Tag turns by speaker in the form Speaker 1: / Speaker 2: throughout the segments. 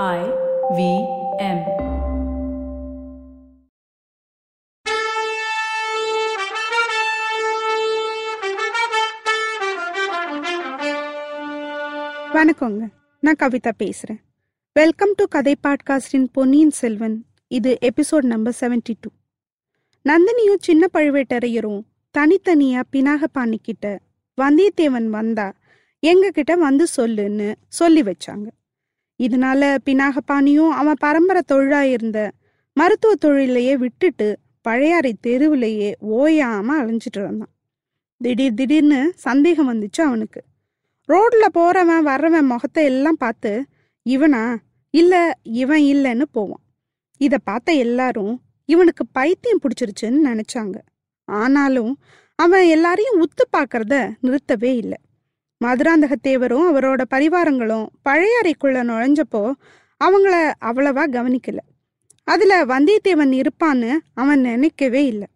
Speaker 1: I V M.
Speaker 2: வணக்கங்க. நான் கவிதா பேசுறேன். வெல்கம் டு கதை பாட்காஸ்டின் பொன்னியின் செல்வன். இது எபிசோட் நம்பர் 72 டூ நந்தினியும் சின்ன பழுவேட்டரையரும் தனித்தனியா பினாக பாணிக்கிட்ட வந்தியத்தேவன் வந்தா எங்க கிட்ட வந்து சொல்லுன்னு சொல்லி வச்சாங்க. இதனால பினாகபாணியும் அவன் பரம்பரை தொழிலா இருந்த மருத்துவ தொழிலையே விட்டுட்டு பழையாறை தெருவிலேயே ஓயாம அலைஞ்சிட்டு இருந்தான். திடீர் திடீர்னு சந்தேகம் வந்துச்சு அவனுக்கு. ரோட்ல போறவன் வர்றவன் முகத்தை எல்லாம் பார்த்து இவனா? இல்ல இவன் இல்லைன்னு போவான். இத பார்த்த எல்லாரும் இவனுக்கு பைத்தியம் பிடிச்சிருச்சுன்னு நினைச்சாங்க. ஆனாலும் அவன் எல்லாரையும் உத்து பார்க்கறத நிறுத்தவே இல்லை. மதுராந்தகத்தேவரும் அவரோட பரிவாரங்களும் பழைய அறைக்குள்ள நுழைஞ்சப்போ அவங்கள அவ்வளவா கவனிக்கல. அதுல வந்தியத்தேவன் இருப்பான்னு அவன் நினைக்கவே இல்லை.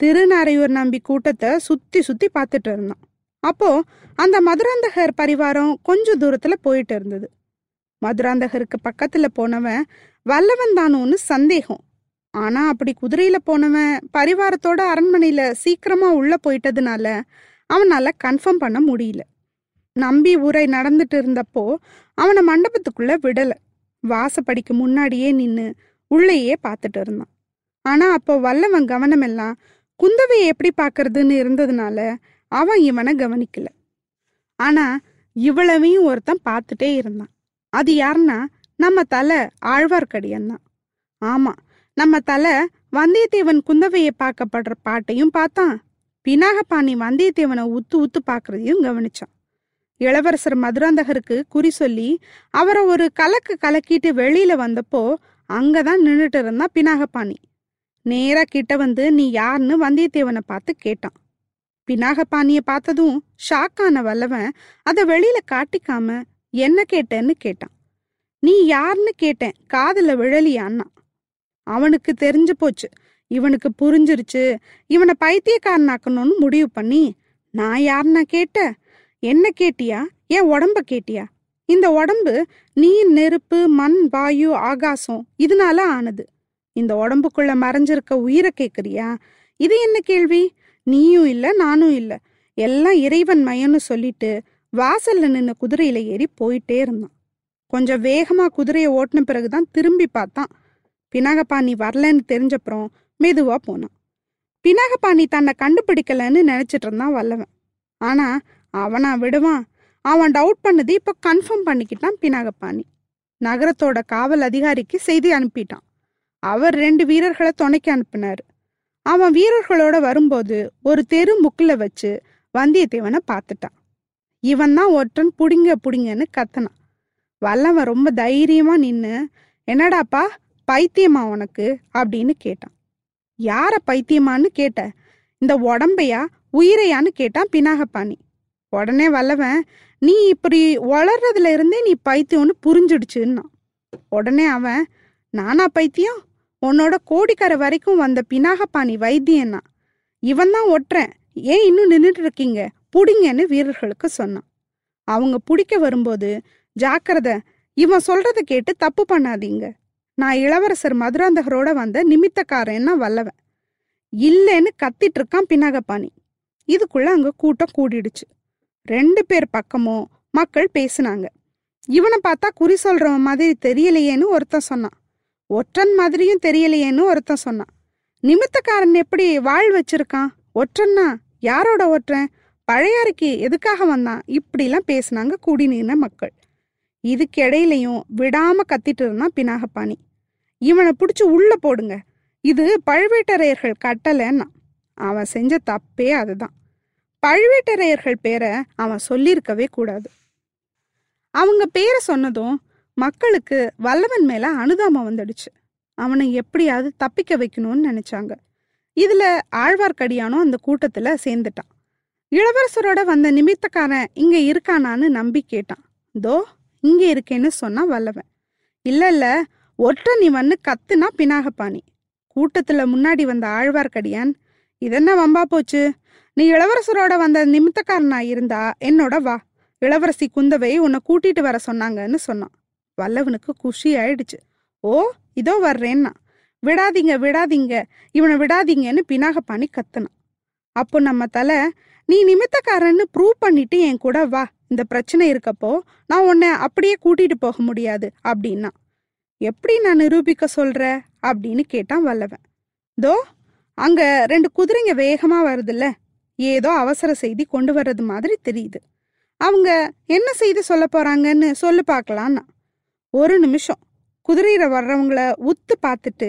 Speaker 2: திருநாரையூர் நம்பி கூட்டத்தை சுத்தி சுத்தி பார்த்துட்டு இருந்தான். அப்போ அந்த மதுராந்தகர் பரிவாரம் கொஞ்சம் தூரத்துல போயிட்டு இருந்தது. மதுராந்தகருக்கு பக்கத்துல போனவன் வல்லவன் தானோன்னு சந்தேகம். ஆனா அப்படி குதிரையில போனவன் பரிவாரத்தோட அரண்மனையில சீக்கிரமா உள்ள போயிட்டதுனால அவனால கன்ஃபார்ம் பண்ண முடியல. நம்பி ஊரை நடந்துட்டு இருந்தப்போ அவனை மண்டபத்துக்குள்ள விடல. வாசப்படிக்கு முன்னாடியே நின்னு உள்ளேயே பார்த்துட்டு இருந்தான். ஆனா அப்போ வல்லவன் கவனமெல்லாம் குந்தவையை எப்படி பார்க்கறதுன்னு இருந்ததுனால அவன் இவனை கவனிக்கல. ஆனா இவ்வளவையும் ஒருத்தன் பார்த்துட்டே இருந்தான். அது யாருன்னா நம்ம தலை ஆழ்வார்க்கடியான் தான். ஆமா நம்ம தலை வந்தியத்தேவன் குந்தவையை பார்க்கப்படுற பாட்டையும் பார்த்தான். பினாகபாணி வந்தியத்தேவனை உத்து உத்து பார்க்கறதையும் கவனிச்சான். இளவரசர் மதுராந்தகருக்கு குறி சொல்லி அவரை ஒரு கலக்கு கலக்கிட்டு வெளியில வந்தப்போ அங்கதான் நின்றுட்டு இருந்தான் பினாகபாணி. நேரா கிட்ட வந்து நீ யாருன்னு வந்தியத்தேவனை பார்த்து கேட்டான். பினாகபாணிய பார்த்ததும் ஷாக்கான வல்லவன் அதை வெளியில காட்டிக்காம என்ன கேட்டேன்னு கேட்டான். நீ யாருன்னு கேட்டேன் காதுல விழலியான்னா. அவனுக்கு தெரிஞ்சு போச்சு இவனுக்கு புரிஞ்சிருச்சு இவனை பைத்தியக்காரனாக்கணும்னு முடிவு பண்ணி நான் யாருன்னா கேட்ட என்ன கேட்டியா? என் உடம்ப கேட்டியா? இந்த உடம்பு நீர் நெருப்பு மண் வாயு ஆகாசம் இதனால ஆனது. இந்த உடம்புக்குள்ள மறைஞ்சிருக்க உயிரை கேக்குறியா? இது என்ன கேள்வி? நீயும் இல்ல நானும் இல்ல. எல்லாம் இறைவன் மயம்னு சொல்லிட்டு வாசல்ல நின்ன குதிரையில ஏறி போயிட்டே இருந்தான். கொஞ்சம் வேகமா குதிரையை ஓட்டின பிறகுதான் திரும்பி பார்த்தான். பினாகபாணி வரலன்னு தெரிஞ்சப்புறம் மெதுவா போனான். பினாகபாணி தன்னை கண்டுபிடிக்கலன்னு நினைச்சிட்டு இருந்தான் வல்லவன். ஆனா அவனா விடுவான். அவன் டவுட் பண்ணது இப்போ கன்ஃபார்ம் பண்ணிக்கிட்டான் பினாகபாணி நகரத்தோட காவல் அதிகாரிக்கு செய்தி அனுப்பிட்டான். அவர் ரெண்டு வீரர்களை துணைக்கு அனுப்பினார். அவன் வீரர்களோட வரும்போது ஒரு தெரு முக்கில் வச்சு வந்தியத்தேவனை பார்த்துட்டான். இவன் தான் ஒற்றன் புடிங்க புடிங்கன்னு கத்தனான். வல்லவன் ரொம்ப தைரியமா நின்று என்னடாப்பா பைத்தியமா உனக்கு? அப்படின்னு கேட்டான். யார பைத்தியமான்னு கேட்ட? இந்த உடம்பையா உயிரையான்னு கேட்டான் பினாகபாணி உடனே வல்லவன் நீ இப்படி வளர்றதுல இருந்தே நீ பைத்தியம்னு புரிஞ்சிடுச்சுன்னா? உடனே அவன் நானா பைத்தியம்? உன்னோட கோடிக்கரை வரைக்கும் வந்த பினாகபாணி வைத்தியன்னா? இவன் தான் ஒட்டுறேன் ஏன் இன்னும் நின்றுட்டு இருக்கீங்க புடிங்கன்னு வீரர்களுக்கு சொன்னான். அவங்க பிடிக்க வரும்போது ஜாக்கிரத இவன் சொல்றத கேட்டு தப்பு பண்ணாதீங்க. நான் இளவரசர் மதுராந்தகரோட வந்த நிமித்தக்காரன்னா வல்லவன். இல்லைன்னு கத்திட்டு இருக்கான் பினாகபாணி இதுக்குள்ள அங்க கூட்டம் கூடிடுச்சு. ரெண்டு பேர் பக்கமும் மக்கள் பேசுனாங்க. இவனை பார்த்தா குறி சொல்றவன் மாதிரி தெரியலையேன்னு ஒருத்தன் சொன்னான். ஒற்றன் மாதிரியும் தெரியலையேன்னு ஒருத்தன் சொன்னான். நிமித்தக்காரன் எப்படி வாழ் வச்சிருக்கான்? ஒற்றன்னா யாரோட ஒற்றன்? பழையாறைக்கு எதுக்காக வந்தான்? இப்படிலாம் பேசுனாங்க கூடி நின்ன மக்கள் இதுக்கிடையிலையும் விடாம கத்திட்டு இருந்தான் பினாகபாணி. இவனை பிடிச்சி உள்ள போடுங்க. இது பழுவேட்டரையர்கள் கட்டலைன்னா அவன் செஞ்ச தப்பே அதுதான். பழுவேட்டரையர்கள் பேரை அவன் சொல்லியிருக்கவே கூடாது. அவங்க பேரை சொன்னதும் மக்களுக்கு வல்லவன் மேல அனுதாபம் வந்துடுச்சு. அவனை எப்படியாவது தப்பிக்க வைக்கணும்னு நினைச்சாங்க. இதுல ஆழ்வார்க்கடியானும் அந்த கூட்டத்துல சேர்ந்துட்டான். இளவரசரோட வந்த நிமித்தக்காரன் இங்க இருக்கானான்னு நம்பி கேட்டான். தோ இங்க இருக்கேன்னு சொன்னா வல்லவன். இல்ல இல்ல ஒற்ற நீ வந்து கத்துனா பினாகபாணி கூட்டத்துல முன்னாடி வந்த ஆழ்வார்க்கடியான் இதென்ன வம்பா போச்சு? நீ இளவரசரோட வந்த நிமித்தக்காரனா இருந்தா என்னோட வா. இளவரசி குந்தவை உன்னை கூட்டிட்டு வர சொன்னாங்கன்னு சொன்னான். வல்லவனுக்கு குஷி ஆயிடுச்சு ஓ இதோ வர்றேன்னா. விடாதீங்க விடாதீங்க. இவனை விடாதீங்கன்னு பினாகபாணி கத்துனான். அப்போ நம்ம தலை நீ நிமித்தக்காரன்னு ப்ரூவ் பண்ணிட்டு என் கூட வா. இந்த பிரச்சனை இருக்கப்போ நான் உன்னை அப்படியே கூட்டிட்டு போக முடியாது அப்படின்னா. எப்படி நான் நிரூபிக்க சொல்ற? அப்படின்னு கேட்டான் வல்லவன். தோ அங்க ரெண்டு குதிரைங்க வேகமா வருதுல்ல. ஏதோ அவசர செய்தி கொண்டு வர்றது மாதிரி தெரியுது. அவங்க என்ன செய்தி சொல்ல போறாங்கன்னு சொல்லு பார்க்கலான்னா ஒரு நிமிஷம் குதிரையில வர்றவங்கள உத்து பார்த்துட்டு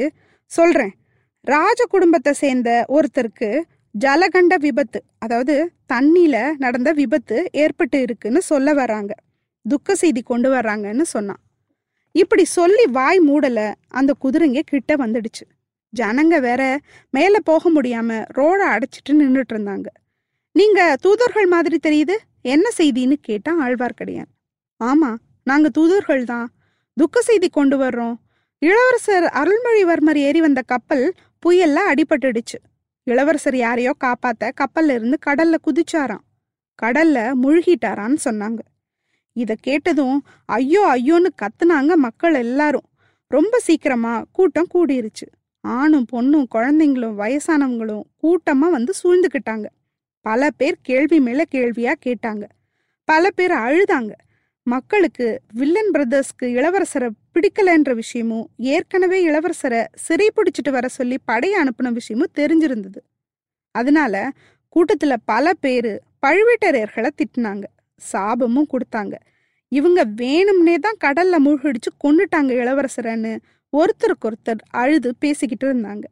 Speaker 2: சொல்றேன். ராஜ குடும்பத்தை சேர்ந்த ஒருத்தருக்கு ஜலகண்ட விபத்து அதாவது தண்ணியில நடந்த விபத்து ஏற்பட்டு இருக்குன்னு சொல்ல வர்றாங்க. துக்க செய்தி கொண்டு வர்றாங்கன்னு சொன்னான். இப்படி சொல்லி வாய் மூடல அந்த குதிரைங்க கிட்ட வந்துடுச்சு. ஜனங்க வேற மேல போக முடியாம ரோட அடைச்சிட்டு நின்றுட்டு இருந்தாங்க. நீங்க தூதர்கள் மாதிரி தெரியுது? என்ன செய்தின்னு கேட்டான் ஆழ்வார்க்கடியான். ஆமா நாங்க தூதர்கள் தான். துக்க செய்தி கொண்டு வர்றோம். இளவரசர் அருள்மொழிவர்மர் ஏறி வந்த கப்பல் புயல்ல அடிபட்டுடுச்சு. இளவரசர் யாரையோ காப்பாத்த கப்பல்ல இருந்து கடல்ல குதிச்சாராம். கடல்ல முழுகிட்டாரான்னு சொன்னாங்க. இத கேட்டதும் ஐயோ ஐயோன்னு கத்துனாங்க மக்கள் எல்லாரும். ரொம்ப சீக்கிரமா கூட்டம் கூடிருச்சு. ஆணும் பொண்ணும் குழந்தைங்களும் வயசானவங்களும் கூட்டமா வந்து சூழ்ந்துக்கிட்டாங்க பல பேர் கேள்வி மேல கேள்வியா கேட்டாங்க. பல பேர் அழுதாங்க. மக்களுக்கு வில்லன் பிரதர்ஸ்க்கு இளவரசரை பிடிக்கலன்ற விஷயமும் ஏற்கனவே இளவரசரை சிறை பிடிச்சிட்டு வர சொல்லி படைய அனுப்பின விஷயமும் தெரிஞ்சிருந்தது. அதனால கூட்டத்துல பல பேரு பழுவேட்டரையர்களை திட்டினாங்க. சாபமும் கொடுத்தாங்க. இவங்க வேணும்னே தான் கடல்ல மூழ்கடிச்சு கொன்னுட்டாங்க இளவரசரன்னு ஒருத்தருக்கு ஒருத்தர் அழுது பேசிக்கிட்டு இருந்தாங்க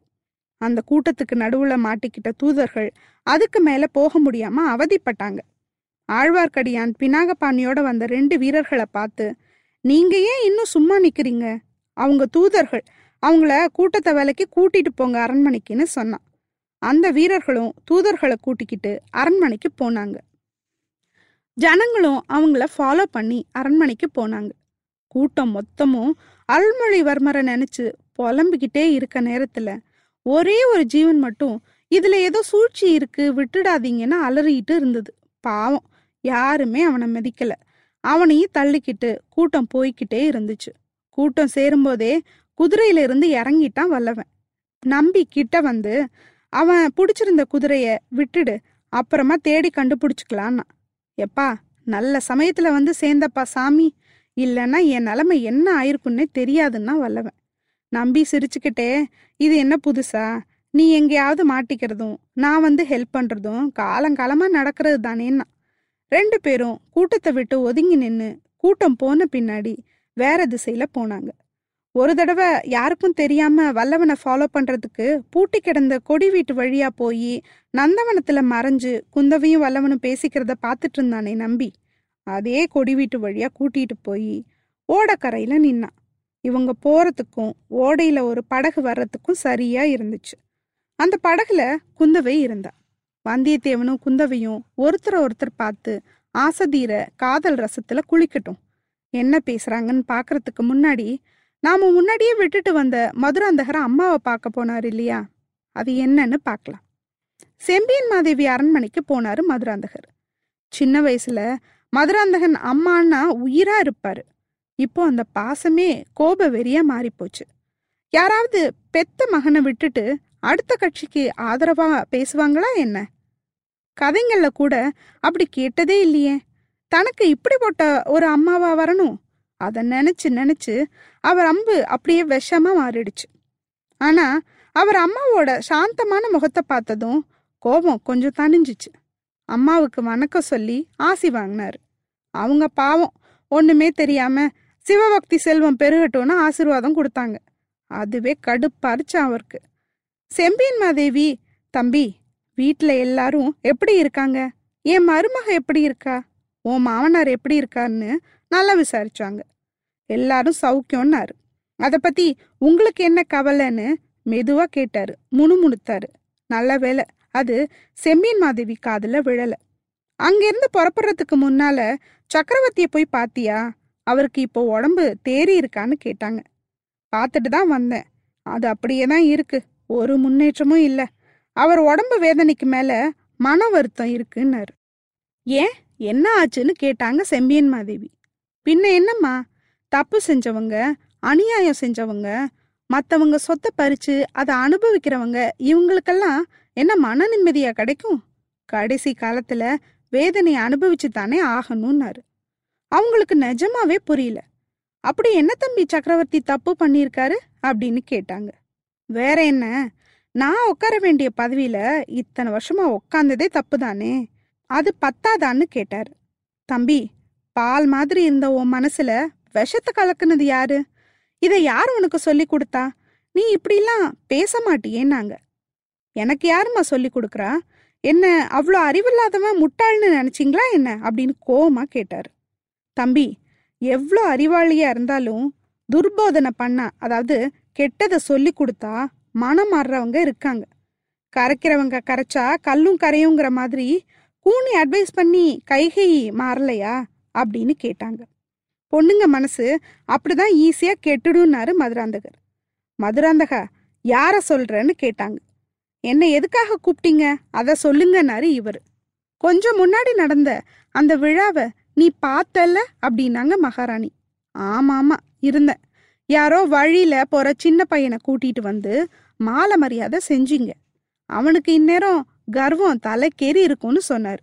Speaker 2: அந்த கூட்டத்துக்கு நடுவுல மாட்டிக்கிட்ட தூதர்கள் அதுக்கு மேல போக முடியாம அவதிப்பட்டாங்க. ஆழ்வார்க்கடியான் பினாகபாணியோட வந்த ரெண்டு வீரர்களை பார்த்து நீங்க ஏன் இன்னும் சும்மா நிக்கிறீங்க? அவங்க தூதர்கள் அவங்கள கூட்டத்தை வேலைக்கு கூட்டிட்டு போங்க அரண்மனைக்குன்னு சொன்னான். அந்த வீரர்களும் தூதர்களை கூட்டிக்கிட்டு அரண்மனைக்கு போனாங்க. ஜனங்களும் அவங்கள ஃபாலோ பண்ணி அரண்மனைக்கு போனாங்க. கூட்டம் மொத்தமும் அருள்மொழிவர்மரை நினைச்சு புலம்பிக்கிட்டே இருக்க நேரத்துல ஒரே ஒரு ஜீவன் மட்டும் இதுல ஏதோ சூழ்ச்சி இருக்கு விட்டுடாதீங்கன்னு அலறிட்டு இருந்தது. பாவம். யாருமே அவனை மிதிக்கல. அவனையும் தள்ளிக்கிட்டு கூட்டம் போய்க்கிட்டே இருந்துச்சு. கூட்டம் சேரும்போதே குதிரையில இருந்து இறங்கிட்டான் வல்லவன். நம்பி கிட்ட வந்து அவன் பிடிச்சிருந்த குதிரைய விட்டுடு அப்புறமா தேடி கண்டுபிடிச்சுக்கலான்னா எப்பா நல்ல சமயத்துல வந்து சேர்ந்தப்பா சாமி. இல்லைன்னா என் நிலமை என்ன ஆயிருக்குன்னே தெரியாதுன்னா வல்லவன். நம்பி சிரிச்சுக்கிட்டே இது என்ன புதுசா? நீ எங்கேயாவது மாட்டிக்கிறதும் நான் வந்து ஹெல்ப் பண்ணுறதும் காலங்காலமாக நடக்கிறது தானேன்னா? ரெண்டு பேரும் கூட்டத்தை விட்டு ஒதுங்கி நின்று கூட்டம் போன பின்னாடி வேற திசையில் போனாங்க. ஒரு தடவை யாருக்கும் தெரியாம வல்லவனை ஃபாலோ பண்றதுக்கு பூட்டி கிடந்த கொடி வீட்டு வழியா போய் நந்தவனத்துல மறைஞ்சு குந்தவையும் வல்லவனும் பேசிக்கிறத பார்த்துட்டு இருந்தானே நம்பி. அதே கொடி வீட்டு வழியா கூட்டிட்டு போய் ஓடக்கரையில நின்னான் இவங்க போறதுக்கும் ஓடையில ஒரு படகு வர்றதுக்கும் சரியா இருந்துச்சு. அந்த படகுல குந்தவை இருந்தா. வந்தியத்தேவனும் குந்தவையும் ஒருத்தர ஒருத்தர் பார்த்து ஆசதீர காதல் ரசத்துல குளிக்கட்டும். என்ன பேசுறாங்கன்னு பாக்குறதுக்கு முன்னாடி நாம முன்னாடியே விட்டுட்டு வந்த மதுராந்தகர் அம்மாவை பார்க்க போனார் இல்லையா? அது என்னன்னு பார்க்கலாம் செம்பியன் மாதேவி அரண்மனைக்கு போனாரு மதுராந்தகர். சின்ன வயசுல மதுராந்தகன் அம்மான்னா உயிரா இருப்பாரு. இப்போ அந்த பாசமே கோப வெறியா மாறிப்போச்சு. யாராவது பெத்த மகனை விட்டுட்டு அடுத்த கட்சிக்கு ஆதரவா பேசுவாங்களா என்ன? கதைங்கள்ல கூட அப்படி கேட்டதே இல்லையே. தனக்கு இப்படிப்பட்ட ஒரு அம்மாவா வரணும்? அதை நினைச்சு நினைச்சு அவர் அம்பு அப்படியே விஷமா மாறிடுச்சு. ஆனா அவர் அம்மாவோட சாந்தமான முகத்தை பார்த்ததும் கோபம் கொஞ்சம் தணிஞ்சிச்சு. அம்மாவுக்கு வணக்கம் சொல்லி ஆசி வாங்கினாரு. அவங்க பாவம் ஒண்ணுமே தெரியாம சிவபக்தி செல்வம் பெருகட்டும்னு ஆசீர்வாதம் கொடுத்தாங்க. அதுவே கடுப்பரிச்சு அவருக்கு. செம்பியன் மாதேவி தம்பி வீட்ல எல்லாரும் எப்படி இருக்காங்க? என் மருமக எப்படி இருக்கா? உன் மாமனார் எப்படி இருக்காருன்னு நல்லா விசாரிச்சாங்க. எல்லாரும் சௌக்கியம்னாரு. அதை பத்தி உங்களுக்கு என்ன கவலைன்னு மெதுவா கேட்டாரு முணுமுணுத்தாரு. நல்ல வேலை அது செம்மீன் மாதேவி காதுல விழல. அங்கிருந்து புறப்படுறதுக்கு முன்னால சக்கரவர்த்திய போய் பாத்தியா? அவருக்கு இப்போ உடம்பு தேறி இருக்கான்னு கேட்டாங்க. பார்த்துட்டு தான் வந்தேன். அது அப்படியே தான் இருக்கு. ஒரு முன்னேற்றமும் இல்லை. அவர் உடம்பு வேதனைக்கு மேல மன வருத்தம் இருக்குன்னாரு. ஏன்? என்ன ஆச்சுன்னு கேட்டாங்க செம்பியன் மாதேவி. பின்ன என்னம்மா? தப்பு செஞ்சவங்க அநியாயம் செஞ்சவங்க மத்தவங்க சொத்தை பறிச்சு அதை அனுபவிக்கிறவங்க இவங்களுக்கெல்லாம் என்ன மன நிம்மதியா கிடைக்கும்? கடைசி காலத்துல வேதனையை அனுபவிச்சு தானே ஆகணும்னாரு. அவங்களுக்கு நிஜமாவே புரியல. அப்படி என்ன தம்பி சக்கரவர்த்தி தப்பு பண்ணியிருக்காரு? அப்படின்னு கேட்டாங்க. வேற என்ன? நான் உட்கார வேண்டிய பதவியில இத்தனை வருஷமா உட்காந்ததே தப்பு தானே? அது பத்தாதான்னு கேட்டாரு. தம்பி பால் மாதிரி இருந்த உன் மனசுல விஷத்தை கலக்குனது யாரு? இதை யார் உனக்கு சொல்லி கொடுத்தா? நீ இப்படிலாம் பேச மாட்டியேன்னாங்க. எனக்கு யாரும்மா சொல்லி கொடுக்குறா? என்ன அவ்வளோ அறிவில்லாதவன் முட்டாள்னு நினைச்சிங்களா என்ன? அப்படின்னு கோவமா கேட்டாரு. தம்பி எவ்வளோ அறிவாளியா இருந்தாலும் துர்போதனை பண்ணா அதாவது கெட்டதை சொல்லி கொடுத்தா மனம் மாறுறவங்க இருக்காங்க. கரைக்கிறவங்க கரைச்சா கல்லும் கரையுங்கிற மாதிரி கூனி அட்வைஸ் பண்ணி கைகை மாறலையா? அப்படின்னு கேட்டாங்க. பொண்ணுங்க மனசு அப்படிதான் ஈஸியா கெட்டுடும்னாரு மதுராந்தகர். மதுராந்தகா யாரை சொல்றேன்னு கேட்டாங்க. என்ன எதுக்காக கூப்பிட்டீங்க? அத சொல்லுங்கன்னாரு இவர். கொஞ்சம் முன்னாடி நடந்த அந்த விழாவை நீ பார்த்தல்ல? அப்படின்னாங்க மகாராணி. ஆமாமா இருந்தேன். யாரோ வழியில போற சின்ன பையனை கூட்டிட்டு வந்து மாலை மரியாதை செஞ்சீங்க. அவனுக்கு இந்நேரம் கர்வம் தலைக்கேறி இருக்கும்னு சொன்னார்.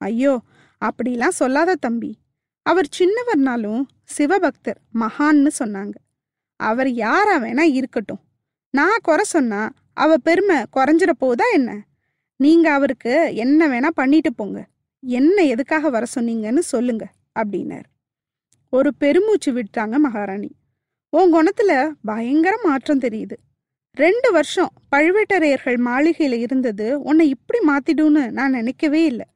Speaker 2: ஐயோ அப்படிலாம் சொல்லாத தம்பி. அவர் சின்னவர்னாலும் சிவபக்தர் மகான்னு சொன்னாங்க. அவர் யாரா வேணா இருக்கட்டும். நான் குறை சொன்னா அவ பெருமை குறைஞ்சிட போதா என்ன? நீங்க அவருக்கு என்ன வேணா பண்ணிட்டு போங்க. என்ன எதுக்காக வர சொன்னீங்கன்னு சொல்லுங்க அப்படின்னார். ஒரு பெருமூச்சு விட்டாங்க மகாராணி. உன் குணத்துல பயங்கர மாற்றம் தெரியுது. ரெண்டு வருஷம் பழுவேட்டரையர்கள் மாளிகையில இருந்தது உன்னை இப்படி மாத்திடும்னு நான் நினைக்கவே இல்லை.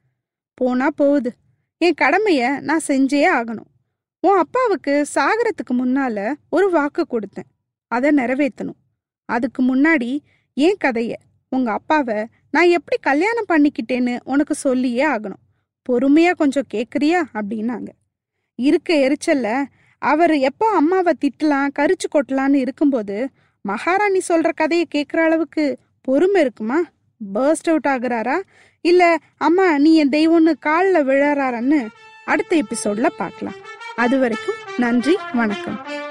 Speaker 2: போனா போகுது. என் கடமைய நான் செஞ்சே ஆகணும். உன் அப்பாவுக்கு சாகரத்துக்கு முன்னால ஒரு வாக்கு கொடுத்தேன். அதை நிறைவேற்றணும் அதுக்கு முன்னாடி என் கதைய? உங்க அப்பாவை நான் எப்படி கல்யாணம் பண்ணிக்கிட்டேன்னு உனக்கு சொல்லியே ஆகணும். பொறுமையா கொஞ்சம் கேக்குறியா? அப்படின்னாங்க. இருக்க எரிச்சல்ல. அவர் எப்போ அம்மாவை திட்டலாம் கரிச்சு கொட்டலான்னு இருக்கும்போது மகாராணி சொல்ற கதையை கேட்குற அளவுக்கு பொறுமை இருக்குமா? பர்ஸ்ட் அவுட் ஆகுறாரா? இல்ல அம்மா நீ என் தெய்வம்னு காலில் விழறாரான்னு அடுத்த எபிசோட்ல பார்க்கலாம். அது வரைக்கும் நன்றி வணக்கம்.